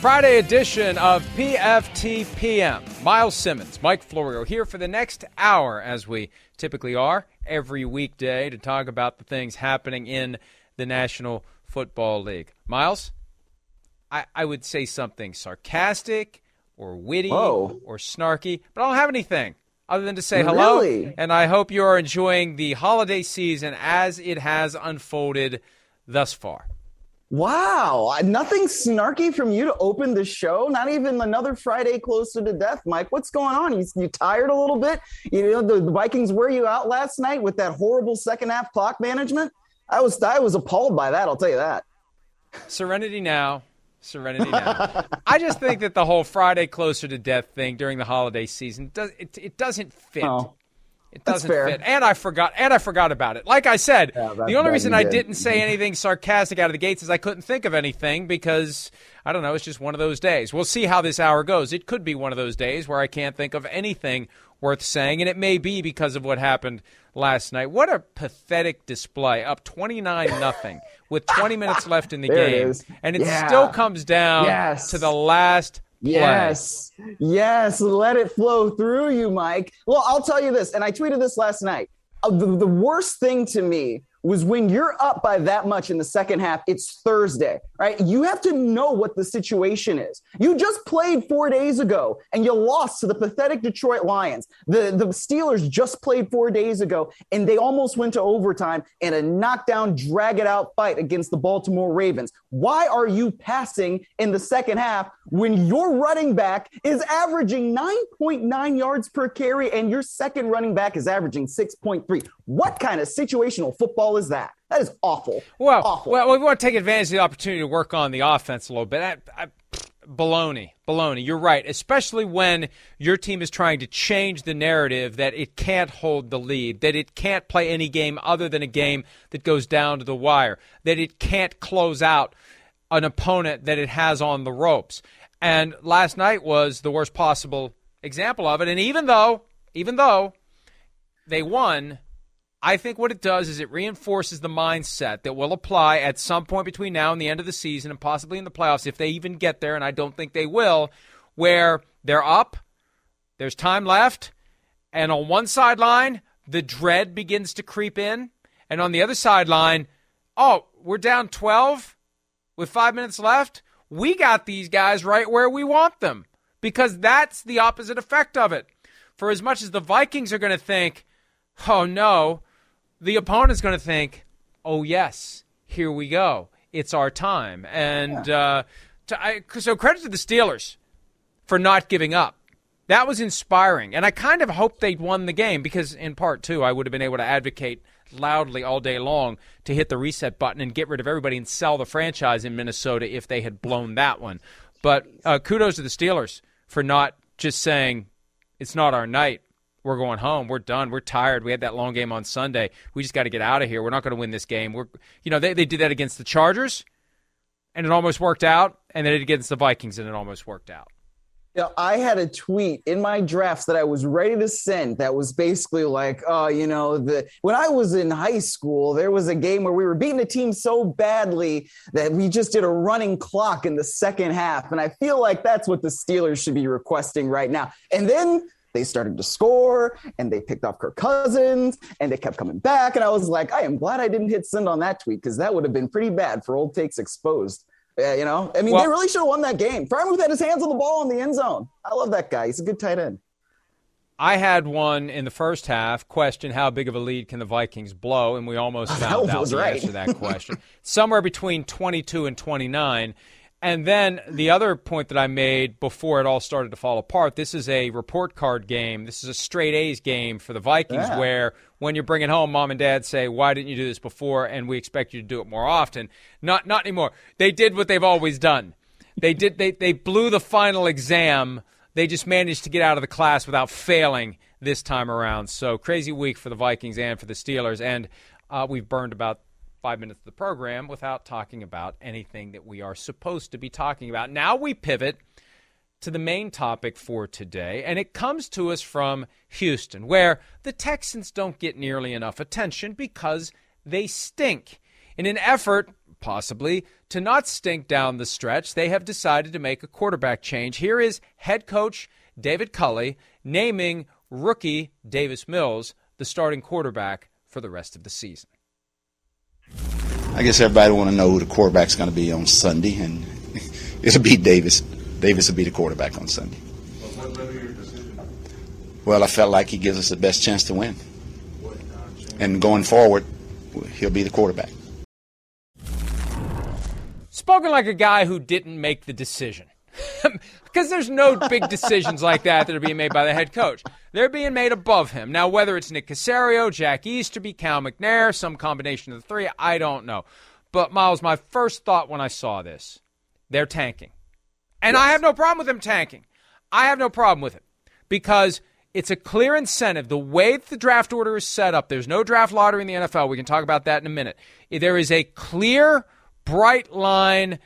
Friday edition of PFTPM. Myles Simmons, Mike Florio here for the next hour, as we typically are every weekday, to talk about the things happening in the National Football League. Myles, I, I would say something sarcastic or witty Whoa. or snarky, but I don't have anything other than to say hello. Really? And I hope you are enjoying the holiday season as it has unfolded thus far. Wow, nothing snarky from you to open the show. Not even another Friday closer to death, Mike. What's going on? You, you tired a little bit? You know the, the Vikings wear you out last night with that horrible second half clock management. I was I was appalled by that. I'll tell you that. Serenity now. Serenity now. I just think that the whole Friday closer to death thing during the holiday season does it, it doesn't fit. Oh, it doesn't fit. And I forgot and I forgot about it. Like I said, Yeah, the only reason I did. didn't say anything sarcastic out of the gates is I couldn't think of anything because I don't know, it's just one of those days. We'll see how this hour goes. It could be one of those days where I can't think of anything worth saying and it may be because of what happened last night. What a pathetic display. Up 29 nothing with 20 minutes left in the it game and it Yeah. still comes down Yes. to the last play. Yes, yes, let it flow through you, Mike. Well, I'll tell you this, and I tweeted this last night. Uh, the, the worst thing to me was when you're up by that much in the second half, it's Thursday, right? You have to know what the situation is. You just played four days ago and you lost to the pathetic Detroit Lions. The, the Steelers just played four days ago and they almost went to overtime in a knockdown, drag it out fight against the Baltimore Ravens. Why are you passing in the second half when your running back is averaging 9.9 yards per carry and your second running back is averaging 6.3? What kind of situational football is that? That is awful. Well, awful. well, we want to take advantage of the opportunity to work on the offense a little bit. I, I, baloney, baloney. You're right, especially when your team is trying to change the narrative that it can't hold the lead, that it can't play any game other than a game that goes down to the wire, that it can't close out an opponent that it has on the ropes. And last night was the worst possible example of it. And even though, even though they won, I think what it does is it reinforces the mindset that will apply at some point between now and the end of the season and possibly in the playoffs if they even get there, and I don't think they will, where they're up, there's time left, and on one sideline, the dread begins to creep in, and on the other sideline, oh, we're down 12 with five minutes left. We got these guys right where we want them because that's the opposite effect of it. For as much as the Vikings are going to think, oh no, the opponent's going to think, oh yes, here we go. It's our time. And uh, to, I, so credit to the Steelers for not giving up. That was inspiring. And I kind of hoped they'd won the game because, in part, too, I would have been able to advocate loudly all day long to hit the reset button and get rid of everybody and sell the franchise in Minnesota if they had blown that one. But uh, kudos to the Steelers for not just saying, it's not our night. We're going home. We're done. We're tired. We had that long game on Sunday. We just got to get out of here. We're not going to win this game. We're, you know, they, they did that against the Chargers, and it almost worked out. And then it against the Vikings, and it almost worked out. Know, I had a tweet in my drafts that I was ready to send that was basically like, oh, you know, the when I was in high school, there was a game where we were beating a team so badly that we just did a running clock in the second half. And I feel like that's what the Steelers should be requesting right now. And then they started to score and they picked off Kirk Cousins and they kept coming back. And I was like, I am glad I didn't hit send on that tweet because that would have been pretty bad for old takes exposed. Yeah, you know, I mean, Well- they really should have won that game. Freiermuth had his hands on the ball in the end zone. I love that guy. He's a good tight end. I had one in the first half question how big of a lead can the Vikings blow, and we almost found out the right. answer to that question. Somewhere between 22 and 29. And then the other point that I made before it all started to fall apart this is a report card game. This is a straight A's game for the Vikings, Yeah. where when you're bringing home, mom and dad say, Why didn't you do this before? And we expect you to do it more often. Not, not anymore. They did what they've always done. They did. They, they blew the final exam. They just managed to get out of the class without failing this time around. So crazy week for the Vikings and for the Steelers. And uh, we've burned about five minutes of the program without talking about anything that we are supposed to be talking about. Now we pivot to the main topic for today, and it comes to us from Houston, where the Texans don't get nearly enough attention because they stink. In an effort, possibly to not stink down the stretch, they have decided to make a quarterback change. Here is head coach David Culley naming rookie Davis Mills the starting quarterback for the rest of the season. I guess everybody want to know who the quarterback's going to be on Sunday, and it'll be Davis. Davis will be the quarterback on Sunday. Well, I felt like he gives us the best chance to win, and going forward, he'll be the quarterback. Spoken like a guy who didn't make the decision. because there's no big decisions like that that are being made by the head coach. They're being made above him. Now, whether it's Nick Caserio, Jack Easterby, Cal McNair, some combination of the three, I don't know. But, Myles, my first thought when I saw this, they're tanking. And yes. I have no problem with them tanking. I have no problem with it because it's a clear incentive. The way the draft order is set up, there's no draft lottery in the NFL. We can talk about that in a minute. There is a clear, bright line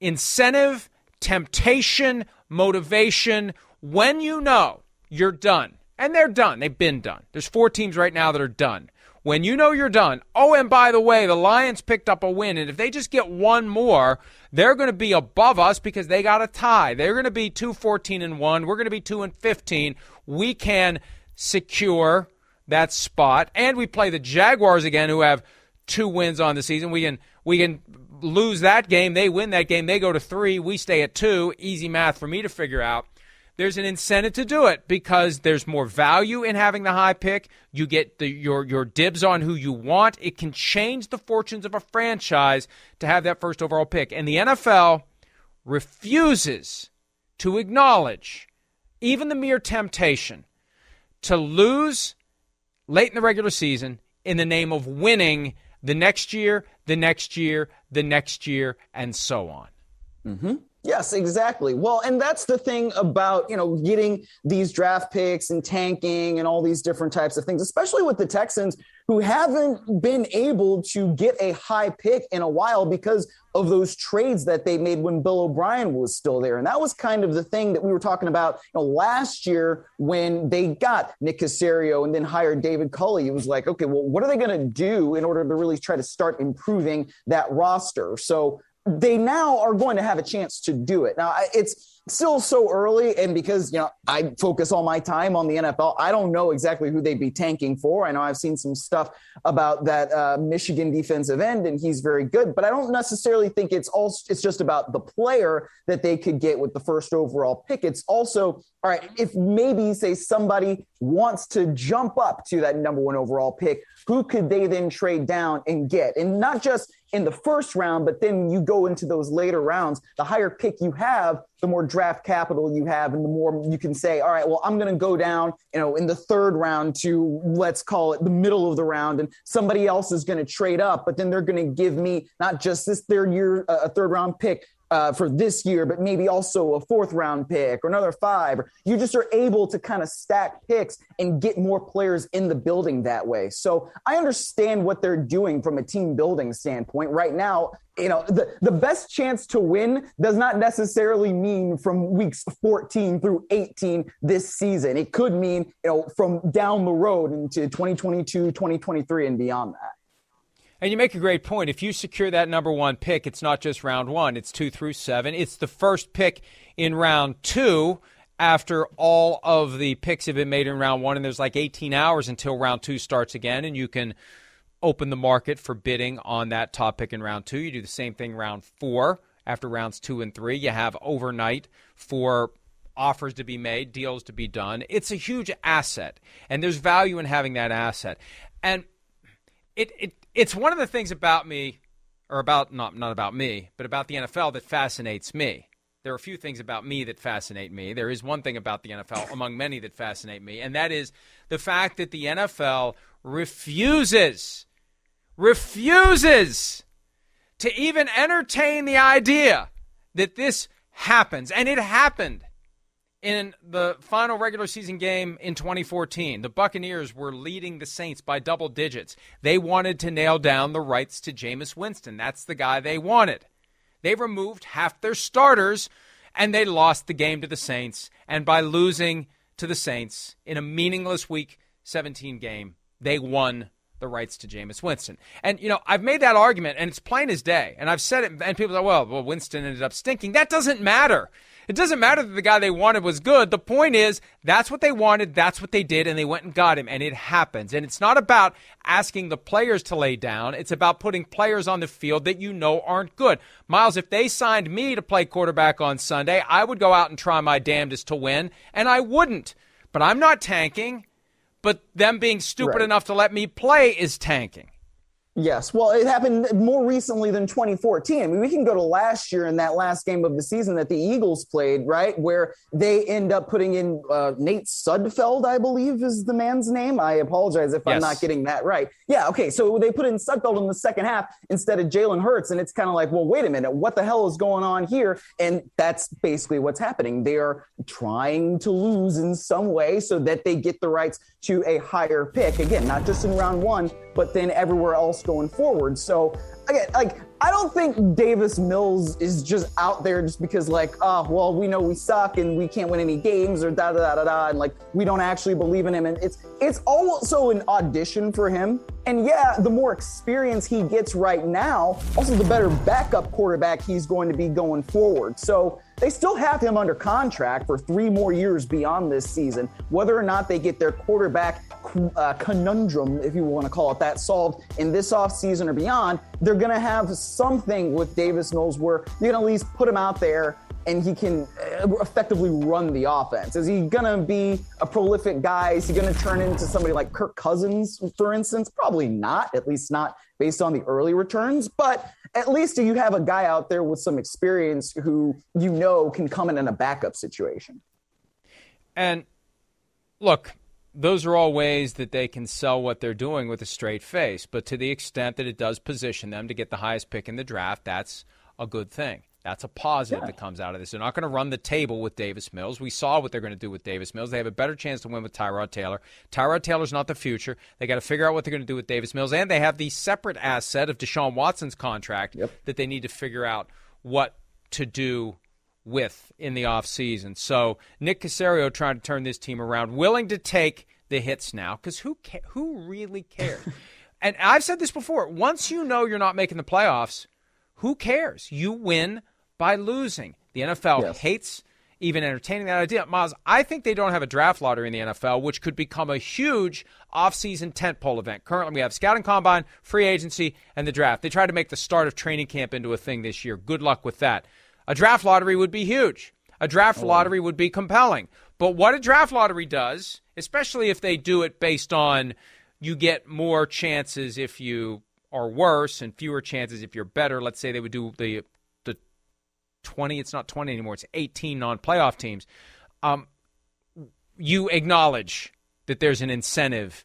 incentive temptation, motivation, when you know you're done, and they're done, they've been done. There's four teams right now that are done. When you know you're done, oh, and by the way, the Lions picked up a win, and if they just get one more, they're going to be above us because they got a tie. They're going to be 2 14 and 1. We're going to be 2 and 15. We can secure that spot. And we play the Jaguars again, who have two wins on the season. We can we can lose that game, they win that game, they go to three, we stay at two. Easy math for me to figure out. There's an incentive to do it because there's more value in having the high pick. You get the, your your dibs on who you want. It can change the fortunes of a franchise to have that first overall pick. And the NFL refuses to acknowledge even the mere temptation to lose late in the regular season in the name of winning the next year, the next year, the next year, and so on. Mm-hmm. Yes, exactly. Well, and that's the thing about, you know, getting these draft picks and tanking and all these different types of things, especially with the Texans who haven't been able to get a high pick in a while because of those trades that they made when Bill O'Brien was still there. And that was kind of the thing that we were talking about you know, last year when they got Nick Caserio and then hired David Culley. It was like, okay, well, what are they going to do in order to really try to start improving that roster? So they now are going to have a chance to do it. Now, it's still so early, and because you know I focus all my time on the NFL, I don't know exactly who they'd be tanking for. I know I've seen some stuff about that uh, Michigan defensive end, and he's very good, but I don't necessarily think it's all. It's just about the player that they could get with the first overall pick. It's also all right if maybe say somebody wants to jump up to that number one overall pick. Who could they then trade down and get? And not just in the first round, but then you go into those later rounds, the higher pick you have, the more draft capital you have, and the more you can say, all right, well, I'm going to go down, you know, in the third round to let's call it the middle of the round, and somebody else is going to trade up, but then they're going to give me not just this third year, uh, a third round pick, uh, for this year, but maybe also a fourth round pick or another five. You just are able to kind of stack picks and get more players in the building that way. So I understand what they're doing from a team building standpoint. Right now, you know, the, the best chance to win does not necessarily mean from weeks 14 through 18 this season. It could mean, you know, from down the road into 2022, 2023 and beyond that. And you make a great point. If you secure that number one pick, it's not just round one, it's two through seven. It's the first pick in round two after all of the picks have been made in round one. And there's like 18 hours until round two starts again. And you can open the market for bidding on that top pick in round two. You do the same thing round four. After rounds two and three, you have overnight for offers to be made, deals to be done. It's a huge asset, and there's value in having that asset. And it, it it's one of the things about me, or about not not about me, but about the NFL that fascinates me. There are a few things about me that fascinate me. There is one thing about the NFL, among many that fascinate me, and that is the fact that the NFL refuses, refuses to even entertain the idea that this happens. And it happened in the final regular season game in 2014, the Buccaneers were leading the Saints by double digits. They wanted to nail down the rights to Jameis Winston. That's the guy they wanted. They removed half their starters and they lost the game to the Saints. And by losing to the Saints in a meaningless week 17 game, they won the rights to Jameis Winston. And, you know, I've made that argument, and it's plain as day. And I've said it, and people say, well, well, Winston ended up stinking. That doesn't matter. It doesn't matter that the guy they wanted was good. The point is, that's what they wanted, that's what they did, and they went and got him, and it happens. And it's not about asking the players to lay down, it's about putting players on the field that you know aren't good. Myles, if they signed me to play quarterback on Sunday, I would go out and try my damnedest to win, and I wouldn't. But I'm not tanking but them being stupid right. enough to let me play is tanking. Yes. Well, it happened more recently than 2014. I mean, we can go to last year in that last game of the season that the Eagles played, right? Where they end up putting in uh, Nate Sudfeld, I believe is the man's name. I apologize if yes. I'm not getting that right. Yeah. Okay. So they put in Sudfeld in the second half instead of Jalen Hurts. And it's kind of like, well, wait a minute. What the hell is going on here? And that's basically what's happening. They are trying to lose in some way so that they get the rights to a higher pick. Again, not just in round one, but then everywhere else going forward. So again, like I don't think Davis Mills is just out there just because like, oh, well, we know we suck and we can't win any games or da da da da da, and like we don't actually believe in him. And it's it's also an audition for him. And yeah, the more experience he gets right now, also the better backup quarterback he's going to be going forward. So they still have him under contract for three more years beyond this season. Whether or not they get their quarterback uh, conundrum, if you want to call it that, solved in this offseason or beyond, they're going to have something with Davis Mills where you can at least put him out there and he can uh, effectively run the offense? Is he going to be a prolific guy? Is he going to turn into somebody like Kirk Cousins, for instance? Probably not, at least not based on the early returns. But at least you have a guy out there with some experience who you know can come in in a backup situation. And look, those are all ways that they can sell what they're doing with a straight face. But to the extent that it does position them to get the highest pick in the draft, that's a good thing. That's a positive yeah. that comes out of this. They're not going to run the table with Davis Mills. We saw what they're going to do with Davis Mills. They have a better chance to win with Tyrod Taylor. Tyrod Taylor's not the future. They got to figure out what they're going to do with Davis Mills. And they have the separate asset of Deshaun Watson's contract yep. that they need to figure out what to do with in the offseason. So Nick Caserio trying to turn this team around, willing to take the hits now because who ca- who really cares? and I've said this before. Once you know you're not making the playoffs, who cares? You win by losing. The NFL yes. hates even entertaining that idea. Myles, I think they don't have a draft lottery in the NFL, which could become a huge offseason tentpole event. Currently, we have scouting combine, free agency, and the draft. They tried to make the start of training camp into a thing this year. Good luck with that. A draft lottery would be huge. A draft oh. lottery would be compelling. But what a draft lottery does, especially if they do it based on you get more chances if you are worse and fewer chances if you're better. Let's say they would do the 20, it's not 20 anymore, it's 18 non playoff teams, um, you acknowledge that there's an incentive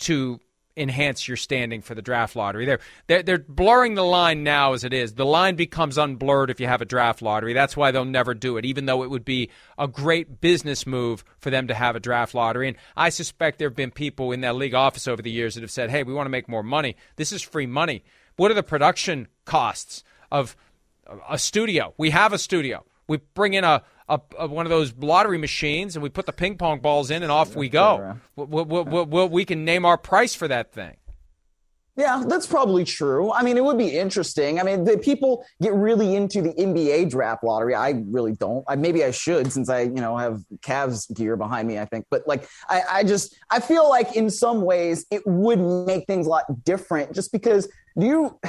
to enhance your standing for the draft lottery. They're, they're, they're blurring the line now as it is. The line becomes unblurred if you have a draft lottery. That's why they'll never do it, even though it would be a great business move for them to have a draft lottery. And I suspect there have been people in that league office over the years that have said, hey, we want to make more money. This is free money. What are the production costs of a studio. We have a studio. We bring in a, a, a, one of those lottery machines and we put the ping pong balls in and off we go. We, we, we, we can name our price for that thing. Yeah, that's probably true. I mean, it would be interesting. I mean, the people get really into the NBA draft lottery. I really don't. I, maybe I should since I, you know, have Cavs gear behind me, I think. But like, I, I just, I feel like in some ways it would make things a lot different just because do you,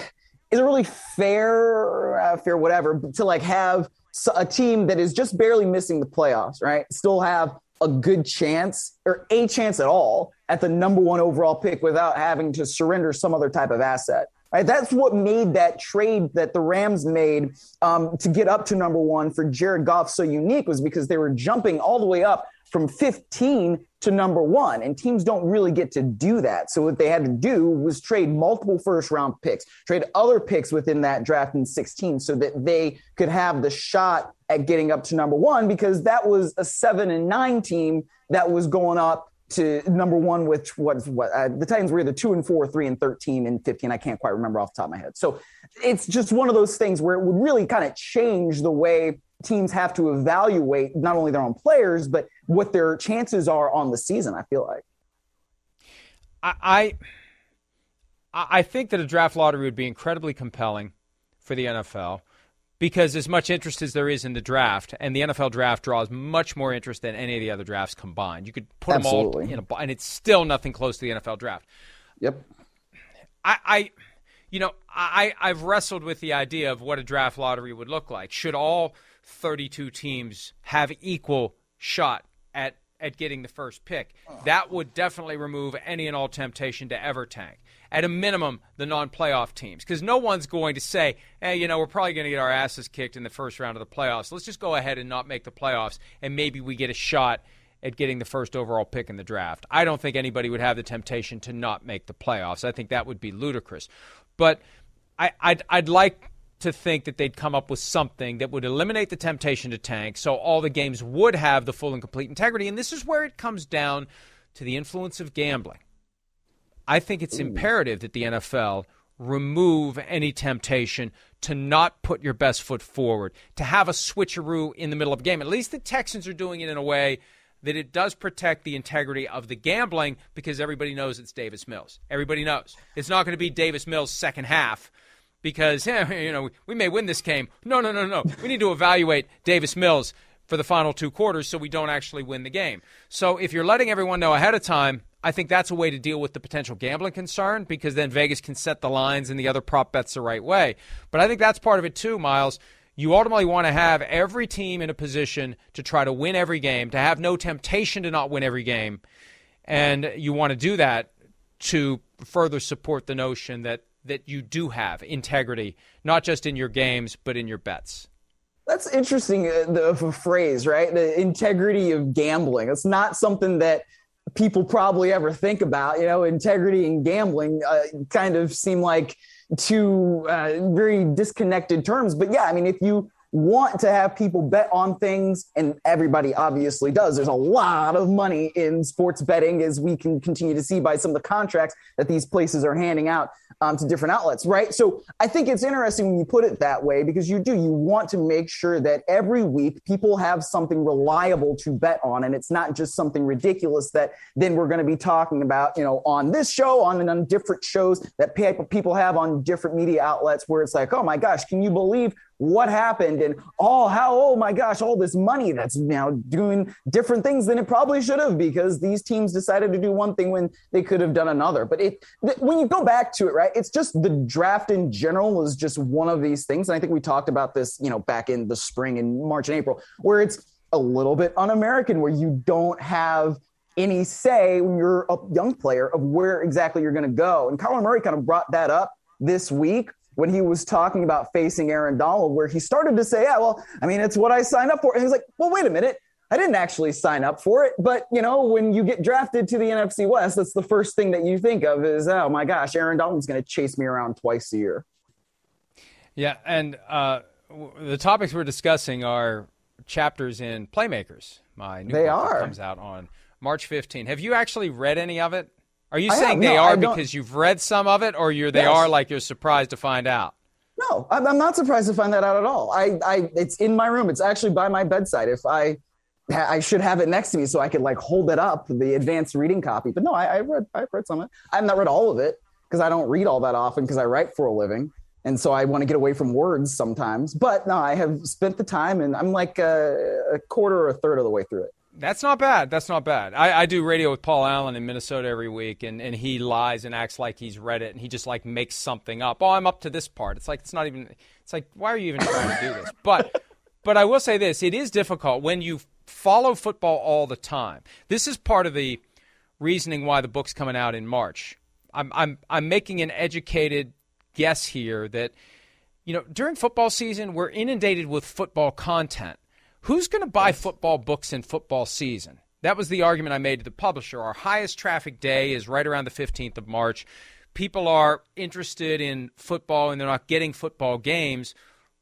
is it really fair, uh, fair whatever, to like have a team that is just barely missing the playoffs, right? Still have a good chance or a chance at all at the number one overall pick without having to surrender some other type of asset. Right, that's what made that trade that the Rams made um, to get up to number one for Jared Goff so unique was because they were jumping all the way up from 15 to number one. And teams don't really get to do that. So what they had to do was trade multiple first round picks, trade other picks within that draft in 16 so that they could have the shot at getting up to number one because that was a seven and nine team that was going up to number one, which was what uh, the Titans were either two and four, three and 13 and 15. I can't quite remember off the top of my head. So it's just one of those things where it would really kind of change the way teams have to evaluate not only their own players, but what their chances are on the season, I feel like. I, I I think that a draft lottery would be incredibly compelling for the NFL because as much interest as there is in the draft, and the NFL draft draws much more interest than any of the other drafts combined. You could put Absolutely. them all in a, and it's still nothing close to the NFL draft. Yep. I, I you know, I, I've wrestled with the idea of what a draft lottery would look like. Should all 32 teams have equal shot at at getting the first pick? That would definitely remove any and all temptation to ever tank. At a minimum, the non-playoff teams, because no one's going to say, "Hey, you know, we're probably going to get our asses kicked in the first round of the playoffs. Let's just go ahead and not make the playoffs, and maybe we get a shot." At getting the first overall pick in the draft. I don't think anybody would have the temptation to not make the playoffs. I think that would be ludicrous. But I, I'd, I'd like to think that they'd come up with something that would eliminate the temptation to tank so all the games would have the full and complete integrity. And this is where it comes down to the influence of gambling. I think it's Ooh. imperative that the NFL remove any temptation to not put your best foot forward, to have a switcheroo in the middle of a game. At least the Texans are doing it in a way that it does protect the integrity of the gambling because everybody knows it's Davis Mills. Everybody knows. It's not going to be Davis Mills' second half because, you know, we may win this game. No, no, no, no. We need to evaluate Davis Mills for the final two quarters so we don't actually win the game. So if you're letting everyone know ahead of time, I think that's a way to deal with the potential gambling concern because then Vegas can set the lines and the other prop bets the right way. But I think that's part of it too, Myles. you ultimately want to have every team in a position to try to win every game, to have no temptation to not win every game. And you want to do that to further support the notion that, that you do have integrity, not just in your games, but in your bets. That's interesting uh, a phrase, right? The integrity of gambling. It's not something that people probably ever think about. You know, integrity and gambling uh, kind of seem like two uh, very disconnected terms. But yeah, I mean, if you want to have people bet on things, and everybody obviously does. There's a lot of money in sports betting, as we can continue to see by some of the contracts that these places are handing out um, to different outlets, right? So I think it's interesting when you put it that way because you do. You want to make sure that every week people have something reliable to bet on, and it's not just something ridiculous that then we're going to be talking about, you know, on this show, on and on different shows that people have on different media outlets, where it's like, oh my gosh, can you believe what happened and oh how oh my gosh all this money that's now doing different things than it probably should have because these teams decided to do one thing when they could have done another. But it th- when you go back to it right it's just the draft in general was just one of these things. And i think we talked about this you know back in the spring in march and april where it's a little bit un-american where you don't have any say when you're a young player of where exactly you're going to go. And Kyler Murray kind of brought that up this week when he was talking about facing Aaron Donald, where he started to say, Yeah, well, I mean, it's what I signed up for. And he's like, Well, wait a minute. I didn't actually sign up for it. But, you know, when you get drafted to the NFC West, that's the first thing that you think of is, oh my gosh, Aaron Donald's going to chase me around twice a year. Yeah. And uh, the topics we're discussing are chapters in Playmakers. My new they book are. comes out on March 15. Have you actually read any of it? Are you saying they no, are because you've read some of it, or you're they yes. are like you're surprised to find out? No, I'm not surprised to find that out at all. I, I, it's in my room. It's actually by my bedside. If I, I should have it next to me so I could like hold it up, the advanced reading copy. But no, I, I read, I've read some of it. I've not read all of it because I don't read all that often because I write for a living, and so I want to get away from words sometimes. But no, I have spent the time, and I'm like a, a quarter or a third of the way through it. That's not bad. That's not bad. I, I, do radio with Paul Allen in Minnesota every week, and, and he lies and acts like he's read it, and he just like makes something up. Oh, I'm up to this part. It's like it's not even. It's like why are you even trying to do this? But but I will say this: it is difficult when you follow football all the time. This is part of the reasoning why the book's coming out in March. I'm I'm I'm making an educated guess here that you know during football season we're inundated with football content Who's going to buy football books in football season? That was the argument I made to the publisher. Our highest traffic day is right around the 15th of March. People are interested in football and they're not getting football games.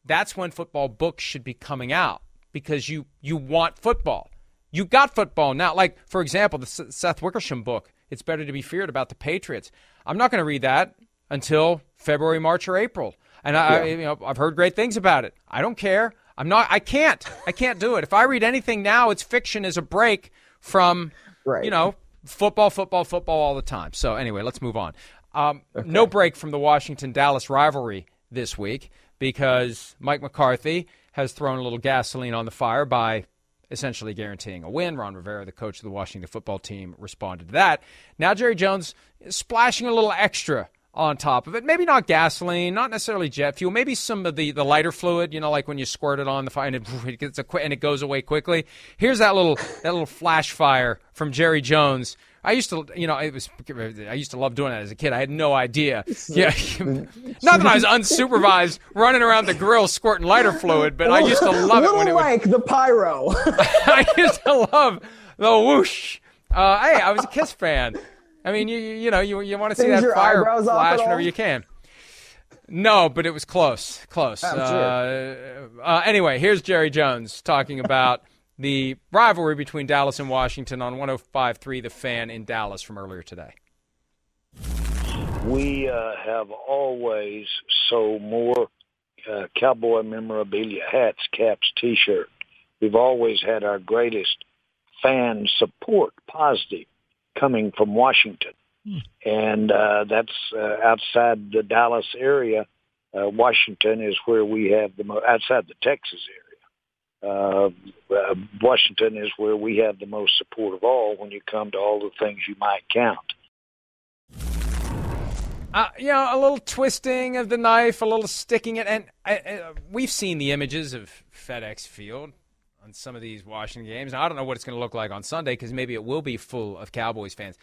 That's when football books should be coming out because you you want football. You got football now. Like for example, the Seth Wickersham book. It's better to be feared about the Patriots. I'm not going to read that until February, March, or April. And I, yeah. you know, I've heard great things about it. I don't care. I'm not. I can't. I can't do it. If I read anything now, it's fiction as a break from, right. you know, football, football, football all the time. So anyway, let's move on. Um, okay. No break from the Washington Dallas rivalry this week because Mike McCarthy has thrown a little gasoline on the fire by essentially guaranteeing a win. Ron Rivera, the coach of the Washington football team, responded to that. Now Jerry Jones is splashing a little extra on top of it. Maybe not gasoline, not necessarily jet fuel. Maybe some of the, the lighter fluid. You know, like when you squirt it on the fire and it, it gets a, and it goes away quickly. Here's that little that little flash fire from Jerry Jones. I used to, you know, it was. I used to love doing that as a kid. I had no idea. Yeah, not that I was unsupervised running around the grill squirting lighter fluid, but I used to love it when it like would, the pyro. I used to love the whoosh. Uh, hey, I was a Kiss fan. I mean, you you know you you want to see that fire flash whenever you can. No, but it was close, close. Oh, uh, uh, anyway, here's Jerry Jones talking about the rivalry between Dallas and Washington on 105.3 The Fan in Dallas from earlier today. We uh, have always sold more uh, cowboy memorabilia, hats, caps, T-shirts. We've always had our greatest fan support, positive coming from Washington. Hmm. And uh, that's uh, outside the Dallas area. Uh, Washington is where we have the most, outside the Texas area. Uh, uh, Washington is where we have the most support of all when you come to all the things you might count. Uh, you know, a little twisting of the knife, a little sticking it, and uh, we've seen the images of FedEx Field on some of these Washington games. Now, I don't know what it's going to look like on Sunday because maybe it will be full of Cowboys fans.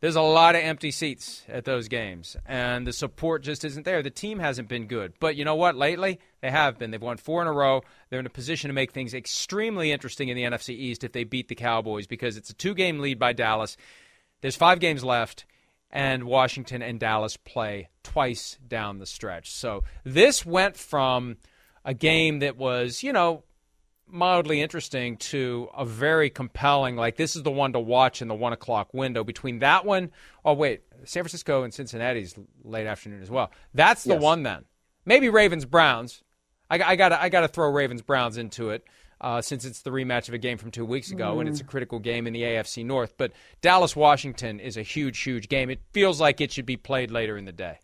There's a lot of empty seats at those games, and the support just isn't there. The team hasn't been good. But you know what? Lately, they have been. They've won four in a row. They're in a position to make things extremely interesting in the NFC East if they beat the Cowboys because it's a two game lead by Dallas. There's five games left, and Washington and Dallas play twice down the stretch. So this went from a game that was, you know, mildly interesting to a very compelling, like this is the one to watch in the one o'clock window. Between that one, oh wait, San Francisco and Cincinnati's late afternoon as well. That's the yes. one then. Maybe Ravens Browns. I, I got I got to throw Ravens Browns into it. Uh, since it's the rematch of a game from two weeks ago, mm. and it's a critical game in the AFC North. But Dallas Washington is a huge, huge game. It feels like it should be played later in the day.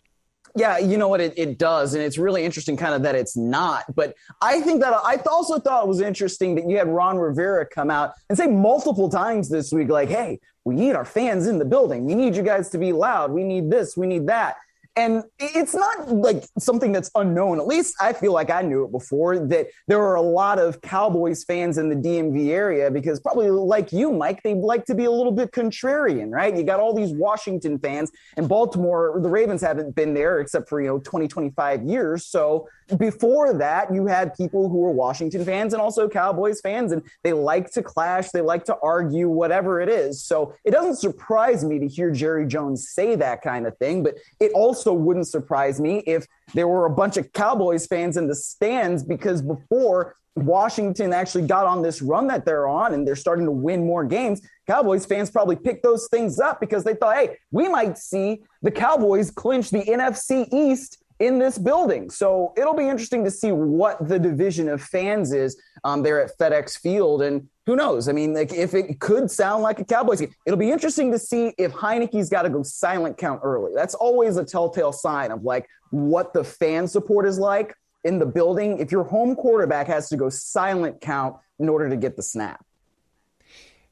Yeah, you know what? It, it does. And it's really interesting, kind of, that it's not. But I think that I also thought it was interesting that you had Ron Rivera come out and say multiple times this week, like, hey, we need our fans in the building. We need you guys to be loud. We need this. We need that. And it's not like something that's unknown. At least I feel like I knew it before that there are a lot of Cowboys fans in the DMV area because probably like you, Mike, they like to be a little bit contrarian, right? You got all these Washington fans and Baltimore, the Ravens haven't been there except for, you know, 20, 25 years. So before that, you had people who were Washington fans and also Cowboys fans, and they like to clash, they like to argue, whatever it is. So it doesn't surprise me to hear Jerry Jones say that kind of thing, but it also wouldn't surprise me if there were a bunch of Cowboys fans in the stands because before Washington actually got on this run that they're on and they're starting to win more games, Cowboys fans probably picked those things up because they thought, hey, we might see the Cowboys clinch the NFC East in this building. So it'll be interesting to see what the division of fans is um, there at FedEx Field. And who knows? I mean, like if it could sound like a Cowboys game, it'll be interesting to see if Heinicke's got to go silent count early. That's always a telltale sign of like what the fan support is like in the building. If your home quarterback has to go silent count in order to get the snap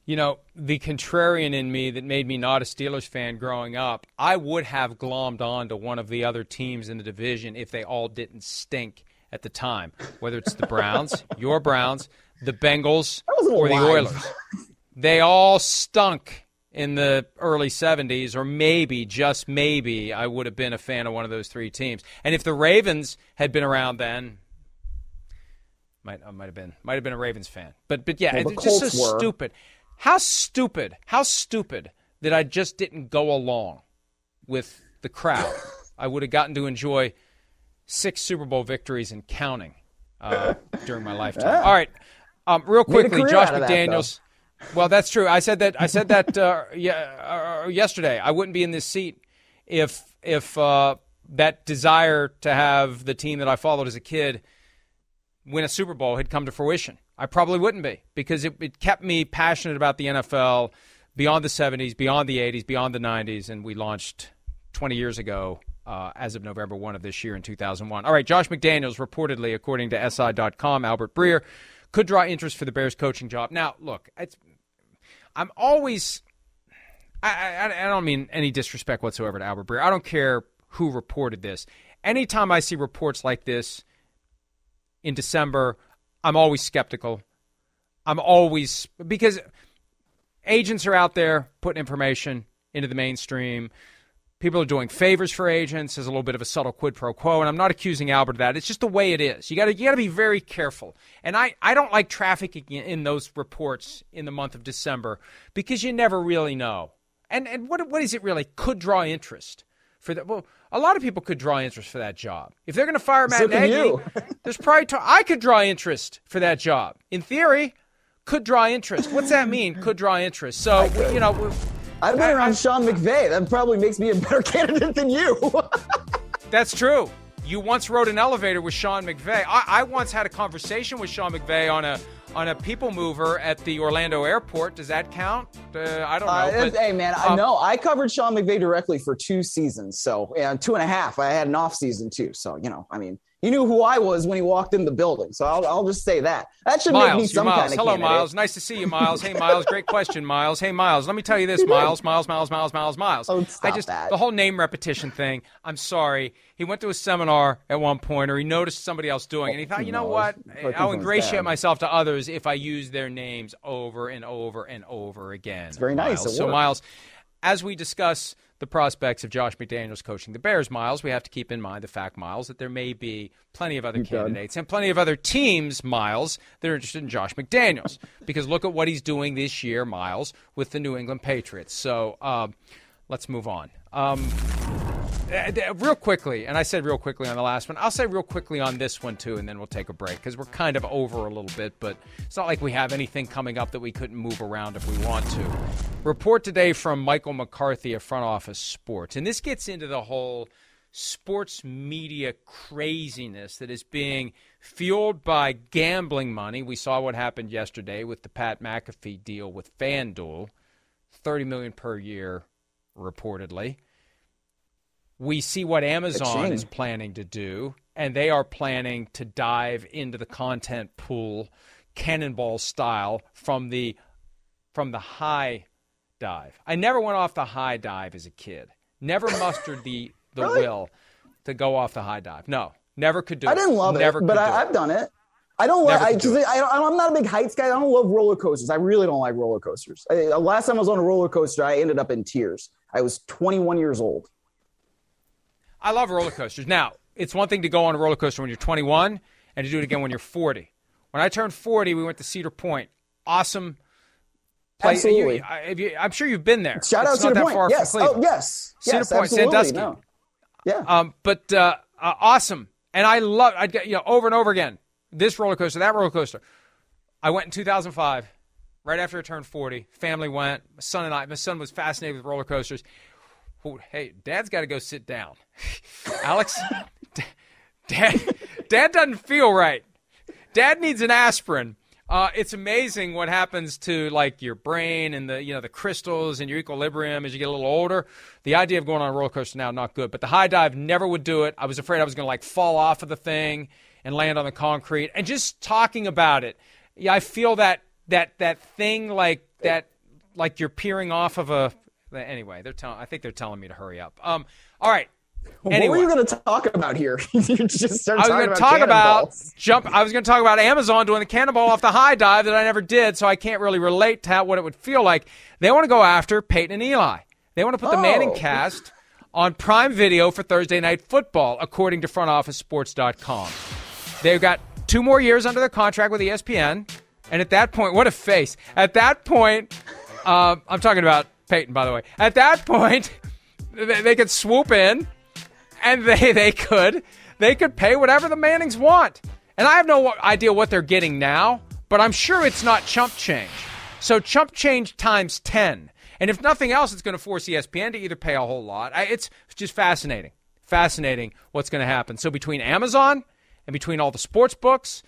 you know, the contrarian in me that made me not a Steelers fan growing up, I would have glommed on to one of the other teams in the division if they all didn't stink at the time, whether it's the Browns, your Browns, the Bengals, or the Oilers. They all stunk in the early 70s, or maybe, just maybe, I would have been a fan of one of those three teams. And if the Ravens had been around then, might I might have been might have been a Ravens fan. But but yeah, well, it's just so were. stupid. How stupid, how stupid that I just didn't go along with the crowd. I would have gotten to enjoy six Super Bowl victories and counting uh, during my lifetime. All right, um, real quickly, Josh McDaniels. That, well, that's true. I said that. I said that uh, yeah, uh, yesterday. I wouldn't be in this seat if if uh, that desire to have the team that I followed as a kid win a Super Bowl had come to fruition. I probably wouldn't be because it, it kept me passionate about the NFL beyond the 70s, beyond the 80s, beyond the 90s, and we launched 20 years ago uh, as of November 1 of this year in 2001. All right, Josh McDaniels reportedly, according to SI.com, Albert Breer, could draw interest for the Bears coaching job. Now, look, I'm always. I, I, I don't mean any disrespect whatsoever to Albert Breer. I don't care who reported this. Anytime I see reports like this in December, I'm always skeptical. I'm always because agents are out there putting information into the mainstream. People are doing favors for agents. as a little bit of a subtle quid pro quo, and I'm not accusing Albert of that. It's just the way it is. You got to you got to be very careful. And I I don't like trafficking in those reports in the month of December because you never really know. And and what what is it really could draw interest for that? Well, a lot of people could draw interest for that job. If they're going to fire Matt so Nagy, there's probably t- I could draw interest for that job. In theory, could draw interest. What's that mean? Could draw interest. So you know. I've been around Sean McVay. That probably makes me a better candidate than you. that's true. You once rode an elevator with Sean McVay. I, I once had a conversation with Sean McVay on a on a people mover at the Orlando airport. Does that count? Uh, I don't know. Uh, but, hey, man, um, no, I covered Sean McVay directly for two seasons. So, yeah, two and a half. I had an off season too. So, you know, I mean, he knew who I was when he walked in the building. So I'll, I'll just say that. That should Myles, make me some Myles. kind of Hello, candidate. Myles. Nice to see you, Myles. Hey, Myles. Great question, Myles. Hey, Myles. Let me tell you this, Myles. Myles, Myles, Myles, Myles, Myles. Oh, I just that. the whole name repetition thing. I'm sorry. He went to a seminar at one point, or he noticed somebody else doing, it, and he thought, you know what? I'll ingratiate myself to others if I use their names over and over and over again. It's very nice. Myles. So, Myles, as we discuss the prospects of Josh McDaniels coaching the Bears, Myles, we have to keep in mind the fact, Myles, that there may be plenty of other candidates and plenty of other teams, Myles, that are interested in Josh McDaniels. because look at what he's doing this year, Myles, with the New England Patriots. So um, let's move on. Um, Uh, real quickly, and I said real quickly on the last one. I'll say real quickly on this one too, and then we'll take a break because we're kind of over a little bit. But it's not like we have anything coming up that we couldn't move around if we want to. Report today from Michael McCarthy of Front Office Sports, and this gets into the whole sports media craziness that is being fueled by gambling money. We saw what happened yesterday with the Pat McAfee deal with FanDuel, thirty million per year, reportedly we see what Amazon is planning to do, and they are planning to dive into the content pool, cannonball style, from the from the high dive. I never went off the high dive as a kid. Never mustered the the really? will to go off the high dive. No, never could do it. I didn't love never it, but I, have done it. I don't like. I, I, am not a big heights guy. I don't love roller coasters. I really don't like roller coasters. I, last time I was on a roller coaster, I ended up in tears. I was 21 years old. I love roller coasters. Now, it's one thing to go on a roller coaster when you're 21 and to do it again when you're 40. When I turned 40, we went to Cedar Point. Awesome place. Absolutely. You, I, am sure you've been there. Shout it's out Cedar Point. yes. Oh, yes. Cedar yes, Point, absolutely. Sandusky. No. Yeah. Um, but uh, uh, awesome. And I love, I'd get, you know, over and over again, this roller coaster, that roller coaster. I went in 2005, right after I turned 40. Family went. My son and I, my son was fascinated with roller coasters hey, Dad's got to go sit down. Alex, Dad, Dad doesn't feel right. Dad needs an aspirin. Uh, it's amazing what happens to like your brain and the you know the crystals and your equilibrium as you get a little older. The idea of going on a roller coaster now not good, but the high dive never would do it. I was afraid I was going to like fall off of the thing and land on the concrete. And just talking about it, yeah, I feel that that that thing like that like you're peering off of a Anyway, they're telling. I think they're telling me to hurry up. Um. All right. Anyway. What were you going to talk about here? you just started I was going to talk about jump. I was going to talk about Amazon doing the cannonball off the high dive that I never did, so I can't really relate to how, what it would feel like. They want to go after Peyton and Eli. They want to put the oh. ManningCast on Prime Video for Thursday Night Football, according to FrontOfficeSports.com. They've got two more years under their contract with ESPN, and at that point, what a face! At that point, uh, I'm talking about Peyton, by the way. At that point, they, they could swoop in, and they they could they could pay whatever the Mannings want. And I have no idea what they're getting now, but I'm sure it's not chump change. So chump change times ten. And if nothing else, it's going to force ESPN to either pay a whole lot. It's just fascinating, fascinating what's going to happen. So between Amazon and between all the sports books,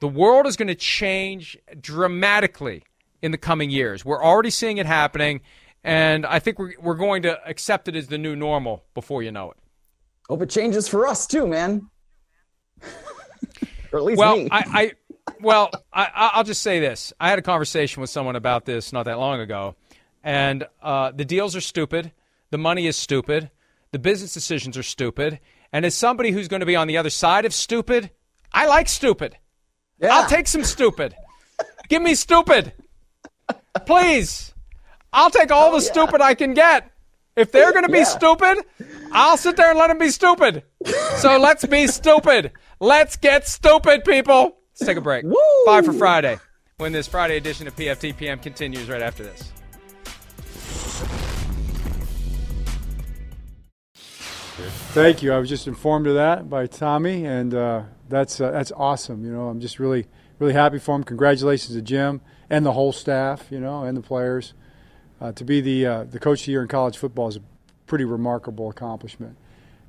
the world is going to change dramatically in the coming years. We're already seeing it happening And I think we're, we're going to accept it as the new normal before you know it. Hope it changes for us too, man. or at least well, me. I, I well, I, will just say this. I had a conversation with someone about this not that long ago, and uh, the deals are stupid. The money is stupid. The business decisions are stupid. And as somebody who's going to be on the other side of stupid, I like stupid. Yeah. I'll take some stupid. Give me stupid. Please. I'll take all oh, the yeah. stupid I can get. If they're going to be yeah. stupid, I'll sit there and let them be stupid. So let's be stupid. Let's get stupid, people. Let's take a break. Woo! Five for Friday. When this Friday edition of PFTPM continues right after this. Thank you. I was just informed of that by Tommy, and uh, that's uh, that's awesome. You know, I'm just really really happy for him. Congratulations to Jim and the whole staff. You know, and the players. Uh, to be the uh, the coach of the year in college football is a pretty remarkable accomplishment,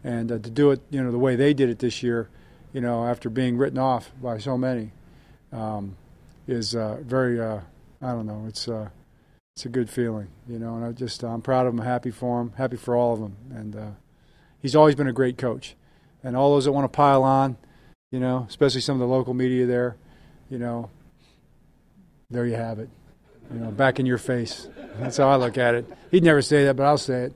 and uh, to do it, you know, the way they did it this year, you know, after being written off by so many, um, is uh, very. I don't know. It's it's a good feeling, you know, and I just I'm proud of him, happy for him, happy for all of them, and he's always been a great coach. And all those that want to pile on, you know, especially some of the local media there, you know, there you have it. You know, back in your face. That's how I look at it. He'd never say that, but I'll say it.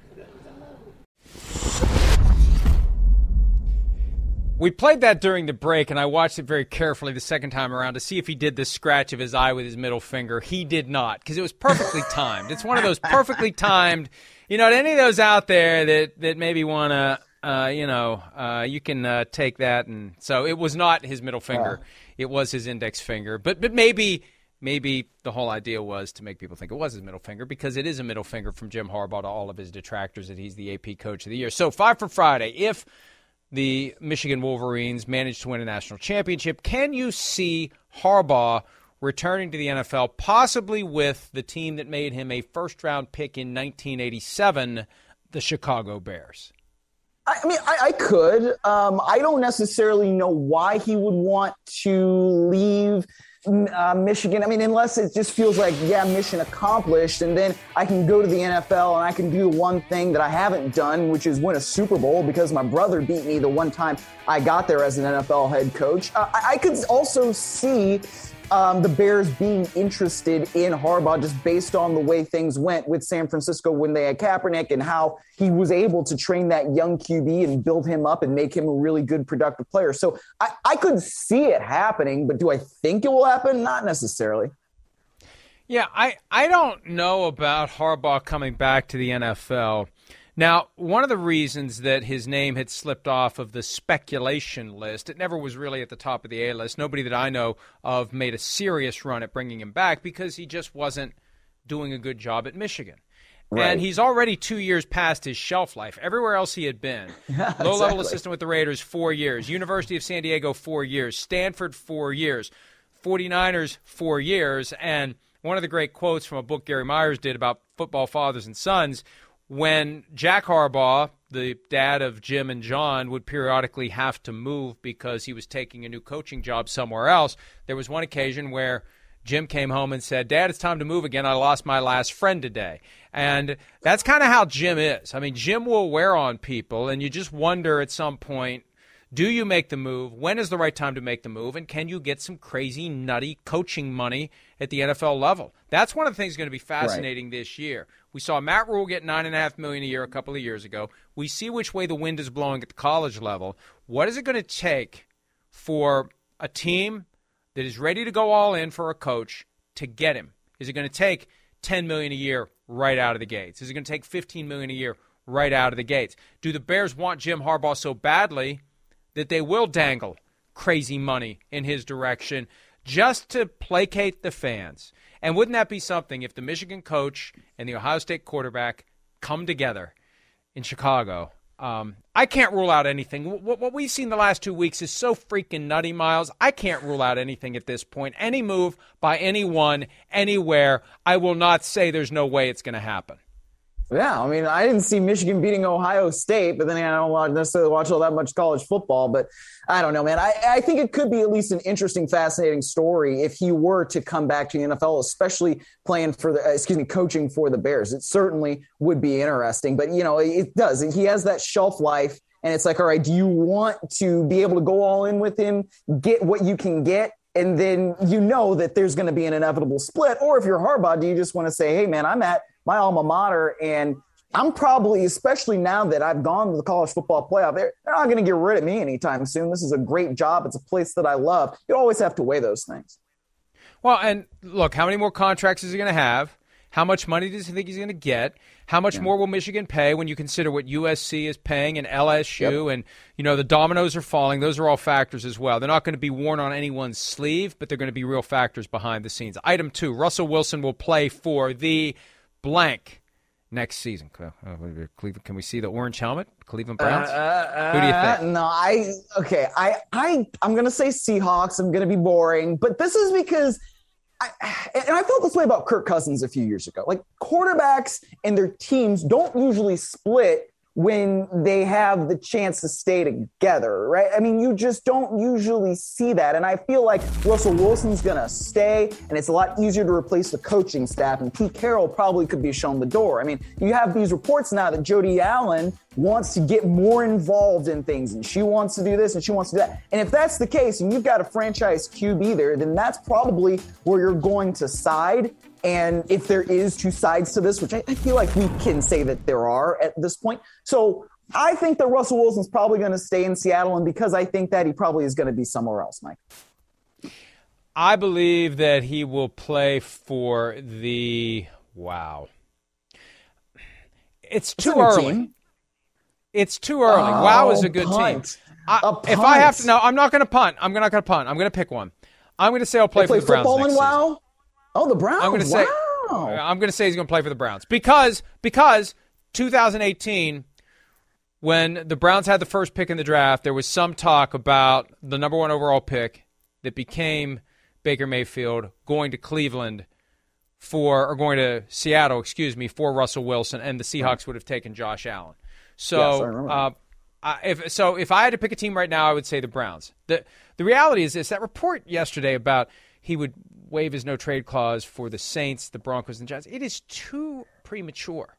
We played that during the break, and I watched it very carefully the second time around to see if he did the scratch of his eye with his middle finger. He did not, because it was perfectly timed. It's one of those perfectly timed you know, to any of those out there that that maybe want to, uh, you know, uh, you can uh, take that and so it was not his middle finger, it was his index finger. But but maybe maybe the whole idea was to make people think it was his middle finger because it is a middle finger from Jim Harbaugh to all of his detractors that he's the AP Coach of the Year. So five for Friday, if the Michigan Wolverines manage to win a national championship, can you see Harbaugh? returning to the NFL, possibly with the team that made him a first round pick in 1987, the Chicago Bears? I mean, I, I could. Um, I don't necessarily know why he would want to leave uh, Michigan. I mean, unless it just feels like, yeah, mission accomplished, and then I can go to the NFL and I can do the one thing that I haven't done, which is win a Super Bowl because my brother beat me the one time I got there as an NFL head coach. Uh, I, I could also see um, the Bears being interested in Harbaugh just based on the way things went with San Francisco when they had Kaepernick and how he was able to train that young QB and build him up and make him a really good, productive player. So I, I could see it happening, but do I think it will happen? Not necessarily. Yeah, I, I don't know about Harbaugh coming back to the NFL. Now, one of the reasons that his name had slipped off of the speculation list, it never was really at the top of the A list. Nobody that I know of made a serious run at bringing him back because he just wasn't doing a good job at Michigan. Right. And he's already two years past his shelf life. Everywhere else he had been, yeah, low level exactly. assistant with the Raiders, four years. University of San Diego, four years. Stanford, four years. 49ers, four years. And one of the great quotes from a book Gary Myers did about football fathers and sons when Jack Harbaugh, the dad of Jim and John, would periodically have to move because he was taking a new coaching job somewhere else, there was one occasion where Jim came home and said, Dad, it's time to move again. I lost my last friend today. And that's kind of how Jim is. I mean, Jim will wear on people, and you just wonder at some point do you make the move? When is the right time to make the move? And can you get some crazy, nutty coaching money at the NFL level? That's one of the things going to be fascinating right. this year. We saw Matt Rhule get nine and a half million a year a couple of years ago. We see which way the wind is blowing at the college level. What is it going to take for a team that is ready to go all in for a coach to get him? Is it going to take 10 million a year right out of the gates? Is it going to take 15 million a year right out of the gates? Do the Bears want Jim Harbaugh so badly that they will dangle crazy money in his direction just to placate the fans. And wouldn't that be something if the Michigan coach and the Ohio State quarterback come together in Chicago? Um, I can't rule out anything. What, what we've seen the last two weeks is so freaking nutty, Myles. I can't rule out anything at this point. Any move by anyone, anywhere, I will not say there's no way it's going to happen. Yeah, I mean, I didn't see Michigan beating Ohio State, but then I don't necessarily watch all that much college football. But I don't know, man. I, I think it could be at least an interesting, fascinating story if he were to come back to the NFL, especially playing for the, excuse me, coaching for the Bears. It certainly would be interesting. But, you know, it does. He has that shelf life. And it's like, all right, do you want to be able to go all in with him, get what you can get, and then you know that there's going to be an inevitable split? Or if you're Harbaugh, do you just want to say, hey, man, I'm at my alma mater and I'm probably, especially now that I've gone to the college football playoff, they're, they're not going to get rid of me anytime soon. This is a great job. It's a place that I love. You always have to weigh those things. Well, and look, how many more contracts is he going to have? How much money does he think he's going to get? How much yeah. more will Michigan pay when you consider what USC is paying and LSU yep. and you know the dominoes are falling? Those are all factors as well. They're not going to be worn on anyone's sleeve, but they're going to be real factors behind the scenes. Item 2, Russell Wilson will play for the blank next season. Cleveland, can we see the orange helmet? Cleveland Browns. Uh, uh, Who do you think? No, I okay. I I I'm gonna say Seahawks. I'm gonna be boring, but this is because I, and I felt this way about Kirk Cousins a few years ago. Like quarterbacks and their teams don't usually split when they have the chance to stay together, right? I mean, you just don't usually see that. And I feel like Russell Wilson's going to stay, and it's a lot easier to replace the coaching staff. And Pete Carroll probably could be shown the door. I mean, you have these reports now that Jody Allen wants to get more involved in things, and she wants to do this and she wants to do that. And if that's the case, and you've got a franchise QB there, then that's probably where you're going to side. And if there is two sides to this, which I, I feel like we can say that there are at this point. So I think that Russell Wilson's probably going to stay in Seattle. And because I think that, he probably is going to be somewhere else, Mike. I believe that he will play for the. Wow. It's too early. Team? It's too early. Oh, wow is a good punt. team. I, if I have to, no, I'm not going to punt. I'm not going to punt. I'm going to pick one. I'm going to say I'll play, play for the Browns next season. Wow? Oh, the Browns. I'm going to say wow. I'm going to say he's going to play for the Browns because because 2018 when the Browns had the first pick in the draft, there was some talk about the number 1 overall pick that became Baker Mayfield going to Cleveland for or going to Seattle, excuse me, for Russell Wilson and the Seahawks would have taken Josh Allen. So yes, uh, if so, if I had to pick a team right now, I would say the Browns. the The reality is this: that report yesterday about he would waive his no trade clause for the Saints, the Broncos, and Giants. It is too premature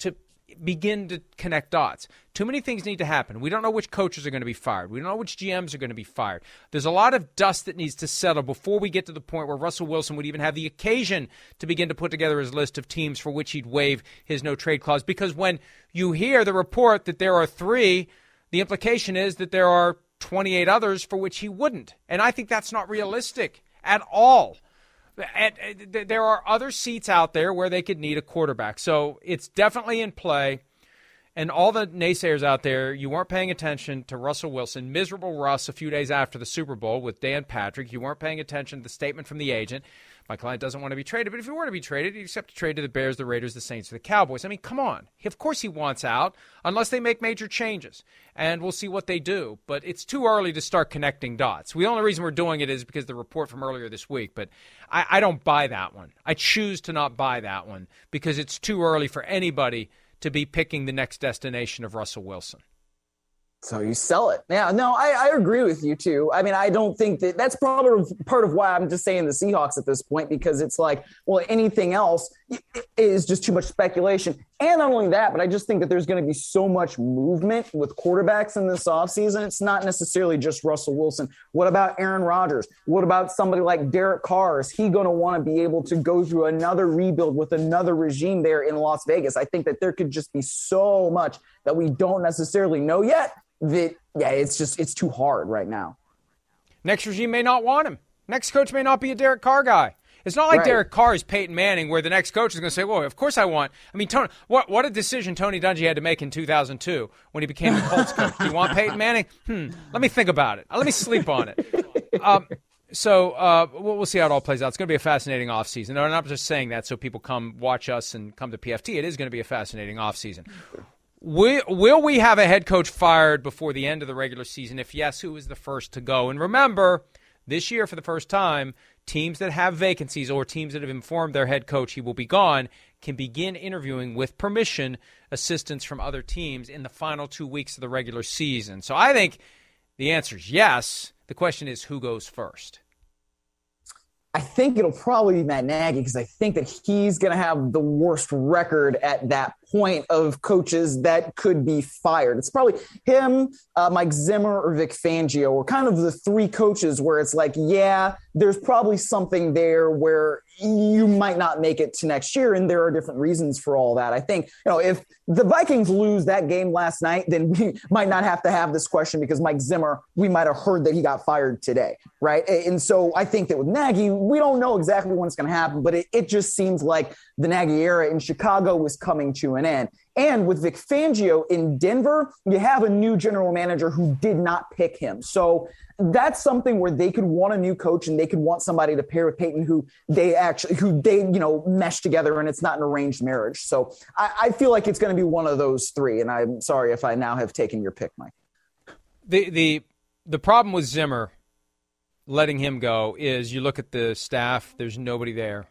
to begin to connect dots. Too many things need to happen. We don't know which coaches are going to be fired. We don't know which GMs are going to be fired. There's a lot of dust that needs to settle before we get to the point where Russell Wilson would even have the occasion to begin to put together his list of teams for which he'd waive his no trade clause. Because when you hear the report that there are three, the implication is that there are 28 others for which he wouldn't. And I think that's not realistic at all. There are other seats out there where they could need a quarterback. So it's definitely in play. And all the naysayers out there, you weren't paying attention to Russell Wilson, miserable Russ a few days after the Super Bowl with Dan Patrick. You weren't paying attention to the statement from the agent. My client doesn't want to be traded, but if he were to be traded, he'd accept a trade to the Bears, the Raiders, the Saints, or the Cowboys. I mean, come on. Of course he wants out, unless they make major changes. And we'll see what they do. But it's too early to start connecting dots. The only reason we're doing it is because the report from earlier this week. But I, I don't buy that one. I choose to not buy that one because it's too early for anybody to be picking the next destination of Russell Wilson. So you sell it. Yeah, no, I, I, agree with you too. I mean, I don't think that that's probably part of why I'm just saying the Seahawks at this point because it's like, well, anything else is just too much speculation. And not only that, but I just think that there's going to be so much movement with quarterbacks in this offseason. It's not necessarily just Russell Wilson. What about Aaron Rodgers? What about somebody like Derek Carr? Is he going to want to be able to go through another rebuild with another regime there in Las Vegas? I think that there could just be so much that we don't necessarily know yet that yeah, it's just it's too hard right now. Next regime may not want him. Next coach may not be a Derek Carr guy. It's not like right. Derek Carr is Peyton Manning, where the next coach is going to say, "Well, of course I want." I mean, Tony, what what a decision Tony Dungy had to make in 2002 when he became the Colts coach. Do you want Peyton Manning? Hmm. Let me think about it. Let me sleep on it. Um, so uh, we'll, we'll, see how it all plays out. It's going to be a fascinating offseason. No, I'm not just saying that so people come watch us and come to PFT. It is going to be a fascinating offseason. Will, will we have a head coach fired before the end of the regular season? If yes, who is the first to go? And remember, this year, for the first time, teams that have vacancies or teams that have informed their head coach he will be gone can begin interviewing with permission assistance from other teams in the final two weeks of the regular season. So I think the answer is yes. The question is who goes first? I think it'll probably be Matt Nagy because I think that he's going to have the worst record at that point of coaches that could be fired. It's probably him, uh, Mike Zimmer, or Vic Fangio, or kind of the three coaches where it's like, yeah, there's probably something there where you might not make it to next year, and there are different reasons for all that. I think you know if the Vikings lose that game last night, then we might not have to have this question because Mike Zimmer, we might have heard that he got fired today, right? And so I think that with Nagy, we don't know exactly when it's going to happen, but it, it just seems like the Nagy era in Chicago was coming to an end. And with Vic Fangio in Denver, you have a new general manager who did not pick him. So that's something where they could want a new coach and they could want somebody to pair with Paton who they actually who they you know mesh together and it's not an arranged marriage. So I, I feel like it's going to be one of those three. And I'm sorry if I now have taken your pick, Mike. The the the problem with Zimmer letting him go is you look at the staff. There's nobody there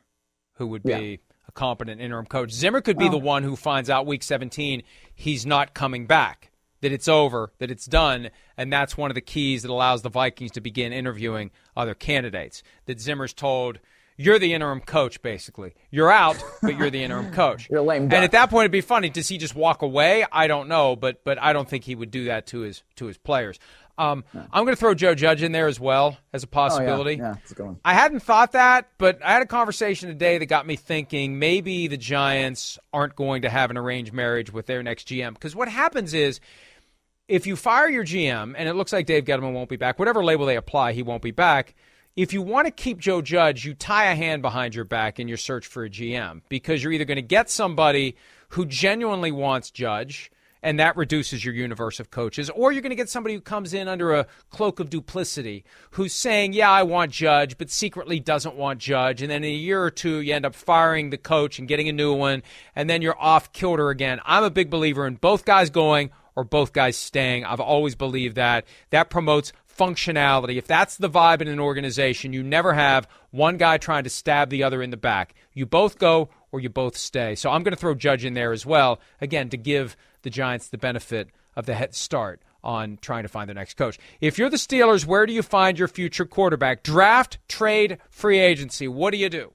who would be. Yeah a competent interim coach. Zimmer could be well, the one who finds out week 17 he's not coming back, that it's over, that it's done, and that's one of the keys that allows the Vikings to begin interviewing other candidates. That Zimmer's told, you're the interim coach, basically. You're out, but you're the interim coach. you're lame. Duck. And at that point, it'd be funny. Does he just walk away? I don't know, but but I don't think he would do that to his to his players. Um, I'm going to throw Joe Judge in there as well as a possibility. Oh, yeah. Yeah, going. I hadn't thought that, but I had a conversation today that got me thinking maybe the Giants aren't going to have an arranged marriage with their next GM. Because what happens is if you fire your GM, and it looks like Dave Gettleman won't be back, whatever label they apply, he won't be back. If you want to keep Joe Judge, you tie a hand behind your back in your search for a GM because you're either going to get somebody who genuinely wants Judge and that reduces your universe of coaches. Or you're going to get somebody who comes in under a cloak of duplicity, who's saying, "Yeah, I want Judge," but secretly doesn't want Judge, and then in a year or two, you end up firing the coach and getting a new one, and then you're off kilter again. I'm a big believer in both guys going or both guys staying. I've always believed that. That promotes functionality. If that's the vibe in an organization, you never have one guy trying to stab the other in the back. You both go or you both stay. So I'm going to throw Judge in there as well, again, to give the Giants the benefit of the head start on trying to find their next coach. If you're the Steelers, where do you find your future quarterback? Draft, trade, free agency. What do you do?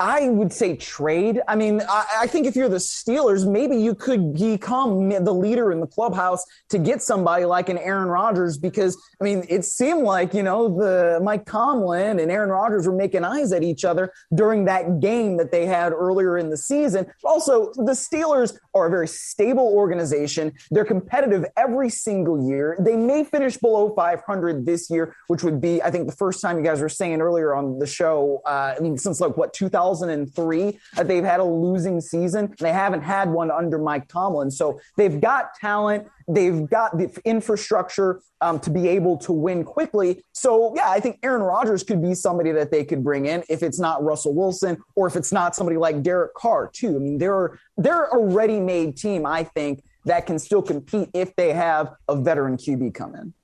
I would say trade. I mean, I, I, think if you're the Steelers, maybe you could become the leader in the clubhouse to get somebody like an Aaron Rodgers because, I mean, it seemed like, you know, the Mike Tomlin and Aaron Rodgers were making eyes at each other during that game that they had earlier in the season. Also, the Steelers are a very stable organization. They're competitive every single year. They may finish below 500 this year, which would be, I think, the first time you guys were saying earlier on the show, uh, I mean, since like what, 2000. 2003 that they've had a losing season. They haven't had one under Mike Tomlin. So they've got talent. They've got the infrastructure um, to be able to win quickly. So, yeah, I think Aaron Rodgers could be somebody that they could bring in if it's not Russell Wilson or if it's not somebody like Derek Carr, too. I mean, they're, they're a ready made team, I think, that can still compete if they have a veteran QB come in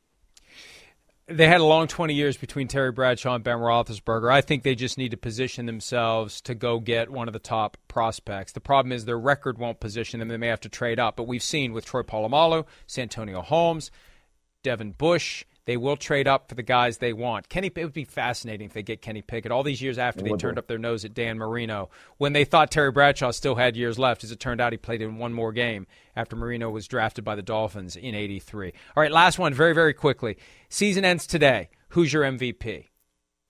they had a long 20 years between Terry Bradshaw and Ben Roethlisberger. I think they just need to position themselves to go get one of the top prospects. The problem is their record won't position them. They may have to trade up. But we've seen with Troy Polamalu, Santonio Holmes, Devin Bush, they will trade up for the guys they want. Kenny, it would be fascinating if they get Kenny Pickett all these years after they turned up their nose at Dan Marino when they thought Terry Bradshaw still had years left. As it turned out, he played in one more game after Marino was drafted by the Dolphins in '83. All right, last one, very very quickly. Season ends today. Who's your MVP?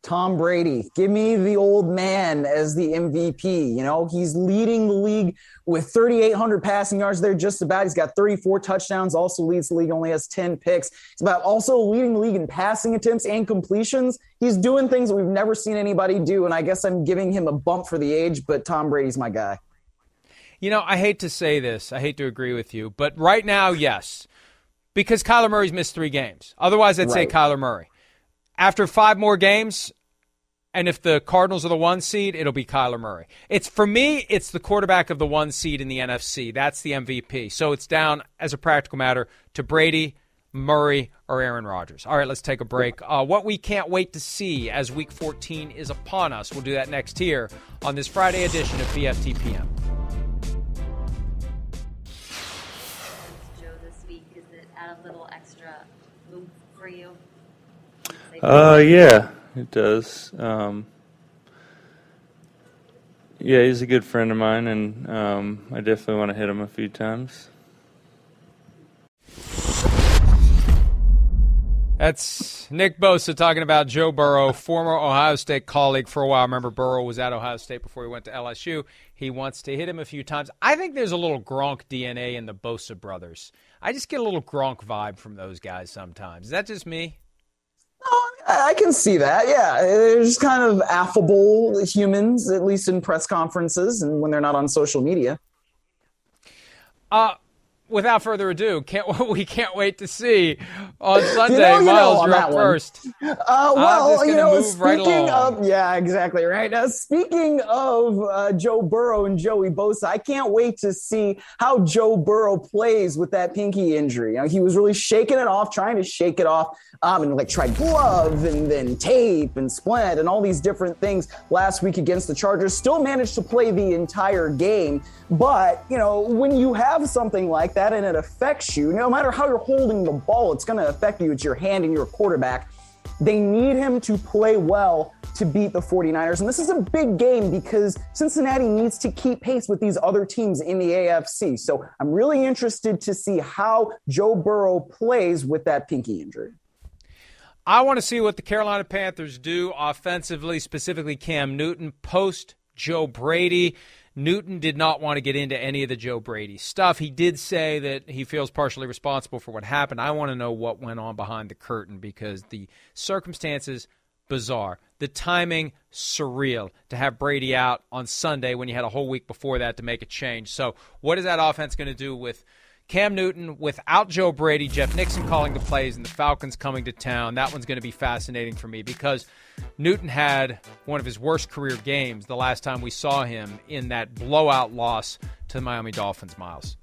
Tom Brady. Give me the old man as the MVP. You know, he's leading the league with 3,800 passing yards there, just about. He's got 34 touchdowns, also leads the league, only has 10 picks. He's about also leading the league in passing attempts and completions. He's doing things that we've never seen anybody do. And I guess I'm giving him a bump for the age, but Tom Brady's my guy. You know, I hate to say this, I hate to agree with you, but right now, yes, because Kyler Murray's missed three games. Otherwise, I'd right. say Kyler Murray after five more games, and if the Cardinals are the one seed, it'll be Kyler Murray. It's for me, it's the quarterback of the one seed in the NFC. That's the MVP. So it's down as a practical matter to Brady, Murray, or Aaron Rodgers. All right, let's take a break. Uh, what we can't wait to see as Week 14 is upon us. We'll do that next here on this Friday edition of PFTPM. Joe this week? Is it add a little extra for you? Uh, yeah, it does. Um, yeah, he's a good friend of mine, and um, I definitely want to hit him a few times. That's Nick Bosa talking about Joe Burrow, former Ohio State colleague for a while. Remember, Burrow was at Ohio State before he went to LSU. He wants to hit him a few times. I think there's a little Gronk DNA in the Bosa brothers. I just get a little Gronk vibe from those guys sometimes. Is that just me? I can see that. Yeah, they're just kind of affable humans, at least in press conferences and when they're not on social media. Uh, without further ado, can't we can't wait to see on Sunday. You know, you Myles, you're up first. Uh, well, just you know, move speaking right of yeah, exactly right. Uh, speaking of uh, Joe Burrow and Joey Bosa, I can't wait to see how Joe Burrow plays with that pinky injury. You know, he was really shaking it off, trying to shake it off, um, and like tried glove and then tape and splint and all these different things last week against the Chargers. Still managed to play the entire game, but you know, when you have something like that and it affects you, no matter how you're holding the ball, it's going to affect you. It's your hand and your quarterback. They need him to play well to beat the 49ers. And this is a big game because Cincinnati needs to keep pace with these other teams in the AFC. So I'm really interested to see how Joe Burrow plays with that pinky injury. I want to see what the Carolina Panthers do offensively, specifically Cam Newton post Joe Brady. Newton did not want to get into any of the Joe Brady stuff. He did say that he feels partially responsible for what happened. I want to know what went on behind the curtain because the circumstances bizarre. The timing surreal to have Brady out on Sunday when you had a whole week before that to make a change. So, what is that offense going to do with Cam Newton without Joe Brady, Jeff Nixon calling the plays, and the Falcons coming to town. That one's going to be fascinating for me because Newton had one of his worst career games the last time we saw him in that blowout loss to the Miami Dolphins, Myles.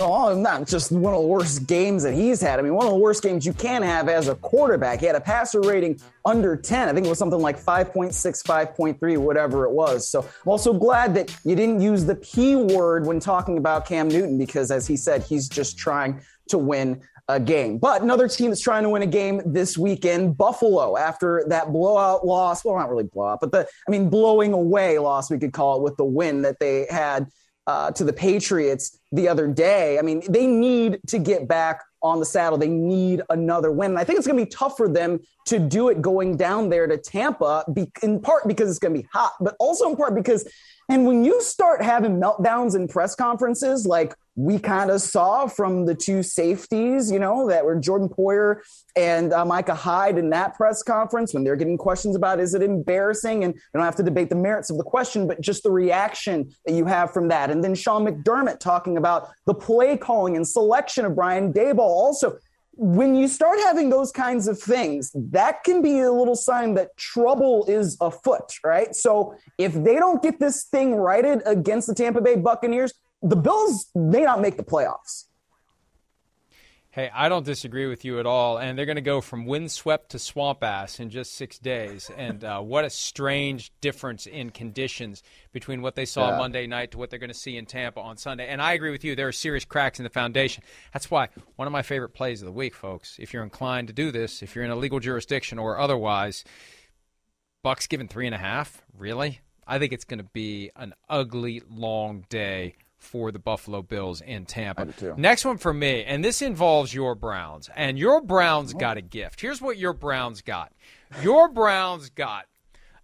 Oh, not just one of the worst games that he's had. I mean, one of the worst games you can have as a quarterback. He had a passer rating under 10. I think it was something like 5.6, 5.3, whatever it was. So I'm also glad that you didn't use the P word when talking about Cam Newton because, as he said, he's just trying to win a game. But another team that's trying to win a game this weekend, Buffalo, after that blowout loss. Well, not really blowout, but the, I mean, blowing away loss, we could call it, with the win that they had uh, to the Patriots the other day. I mean, they need to get back on the saddle. They need another win. And I think it's going to be tough for them to do it going down there to Tampa, be, in part because it's going to be hot, but also in part because, and when you start having meltdowns in press conferences, like we kind of saw from the two safeties, you know, that were Jordan Poyer and uh, Micah Hyde in that press conference when they're getting questions about is it embarrassing? And we don't have to debate the merits of the question, but just the reaction that you have from that. And then Sean McDermott talking about the play calling and selection of Brian Daboll. Also, when you start having those kinds of things, that can be a little sign that trouble is afoot, right? So if they don't get this thing righted against the Tampa Bay Buccaneers, the Bills may not make the playoffs. Hey, I don't disagree with you at all. And they're going to go from windswept to swamp ass in just six days. And uh, what a strange difference in conditions between what they saw Yeah. Monday night to what they're going to see in Tampa on Sunday. And I agree with you. There are serious cracks in the foundation. That's why one of my favorite plays of the week, folks, if you're inclined to do this, if you're in a legal jurisdiction or otherwise, Bucks given three and a half? Really? I think it's going to be an ugly, long day for the Buffalo Bills in Tampa. Next one for me, and this involves your Browns. And your Browns got a gift. Here's what your Browns got your Browns got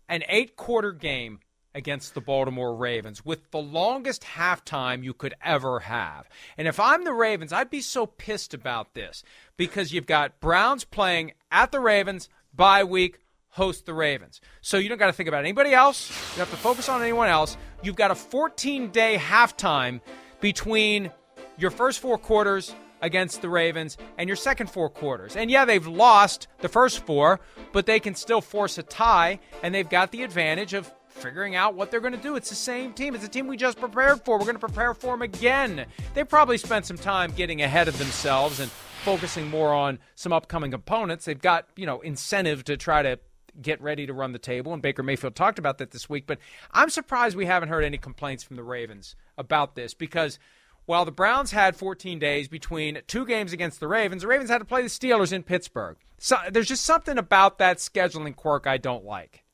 an eight quarter game against the Baltimore Ravens with the longest halftime you could ever have. And if I'm the Ravens, I'd be so pissed about this because you've got Browns playing at the Ravens by week host the Ravens. So you don't got to think about anybody else. You don't have to focus on anyone else. You've got a 14 day halftime between your first four quarters against the Ravens and your second four quarters. And yeah, they've lost the first four, but they can still force a tie, and they've got the advantage of figuring out what they're going to do. It's the same team. It's a team we just prepared for. We're going to prepare for them again. They probably spent some time getting ahead of themselves and focusing more on some upcoming opponents. They've got, you know, incentive to try to get ready to run the table, and Baker Mayfield talked about that this week. But I'm surprised we haven't heard any complaints from the Ravens about this because while the Browns had 14 days between two games against the Ravens, the Ravens had to play the Steelers in Pittsburgh. So there's just something about that scheduling quirk I don't like.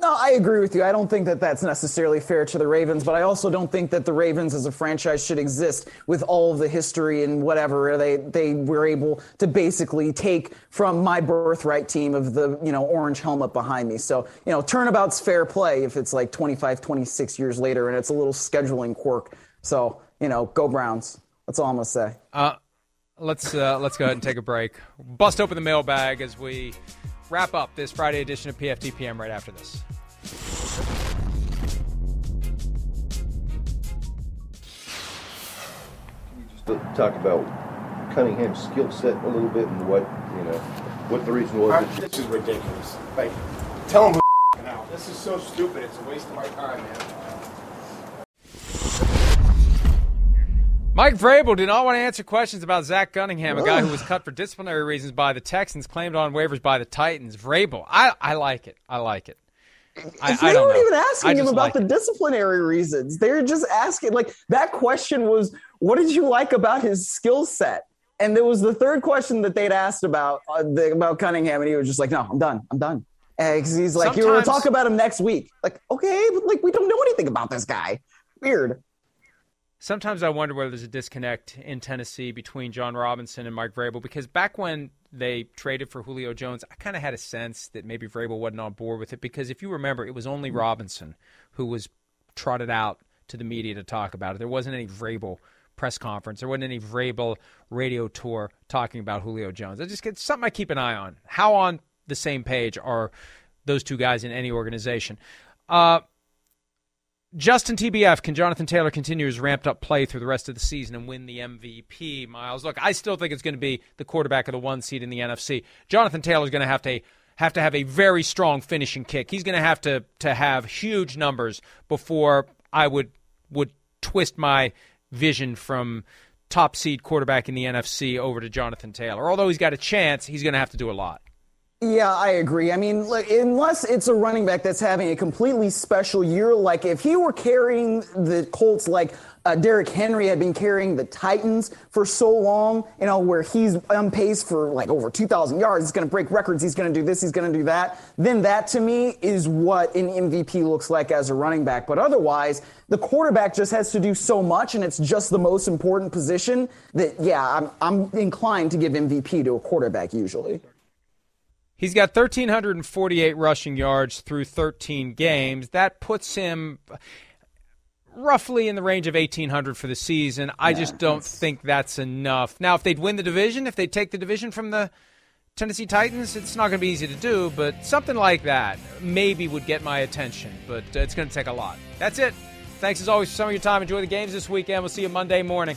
No, I agree with you. I don't think that that's necessarily fair to the Ravens, but I also don't think that the Ravens as a franchise should exist with all of the history and whatever they they were able to basically take from my birthright team of the, you know, orange helmet behind me. So, you know, turnabout's fair play if it's like 25, 26 years later and it's a little scheduling quirk. So, you know, go Browns. That's all I'm going to say. Uh, let's uh, let's go ahead and take a break. Bust open the mailbag as we wrap up this Friday edition of PFTPM right after this. Can just talk about Cunningham's skill set a little bit and what you know what the reason was? Right, this is ridiculous. Like, tell him who now. This is so stupid. It's a waste of my time, man. Mike Vrabel did not want to answer questions about Zach Cunningham, a guy who was cut for disciplinary reasons by the Texans, claimed on waivers by the Titans. Vrabel, I, I like it. I like it. I, they I don't weren't know. even asking him about like the it. disciplinary reasons. They're just asking, like, that question was, what did you like about his skill set? And there was the third question that they'd asked about uh, the, about Cunningham, and he was just like, no, I'm done. I'm done. Because he's like, you're going to talk about him next week. Like, okay, but like, we don't know anything about this guy. Weird. Sometimes I wonder whether there's a disconnect in Tennessee between Jon Robinson and Mike Vrabel because back when they traded for Julio Jones, I kind of had a sense that maybe Vrabel wasn't on board with it because if you remember, it was only Robinson who was trotted out to the media to talk about it. There wasn't any Vrabel press conference. There wasn't any Vrabel radio tour talking about Julio Jones. I just it's something I keep an eye on. How on the same page are those two guys in any organization? Uh, Justin TBF, can Jonathan Taylor continue his ramped up play through the rest of the season and win the MVP? Myles, look, I still think it's going to be the quarterback of the one seed in the NFC. Jonathan Taylor's going to have to have to have a very strong finishing kick. He's going to have to to have huge numbers before I would would twist my vision from top seed quarterback in the NFC over to Jonathan Taylor. Although he's got a chance, he's going to have to do a lot. Yeah, I agree. I mean, look, unless it's a running back that's having a completely special year, like if he were carrying the Colts like uh, Derrick Henry had been carrying the Titans for so long, you know, where he's on pace for like over 2,000 yards, he's going to break records, he's going to do this, he's going to do that, then that to me is what an MVP looks like as a running back. But otherwise, the quarterback just has to do so much, and it's just the most important position that, yeah, I'm, I'm inclined to give MVP to a quarterback usually. He's got 1,348 rushing yards through 13 games. That puts him roughly in the range of 1,800 for the season. I just don't think that's enough. Now, if they'd win the division, if they take the division from the Tennessee Titans, it's not going to be easy to do, but something like that maybe would get my attention, but uh, it's going to take a lot. That's it. Thanks as always for some of your time. Enjoy the games this weekend. We'll see you Monday morning.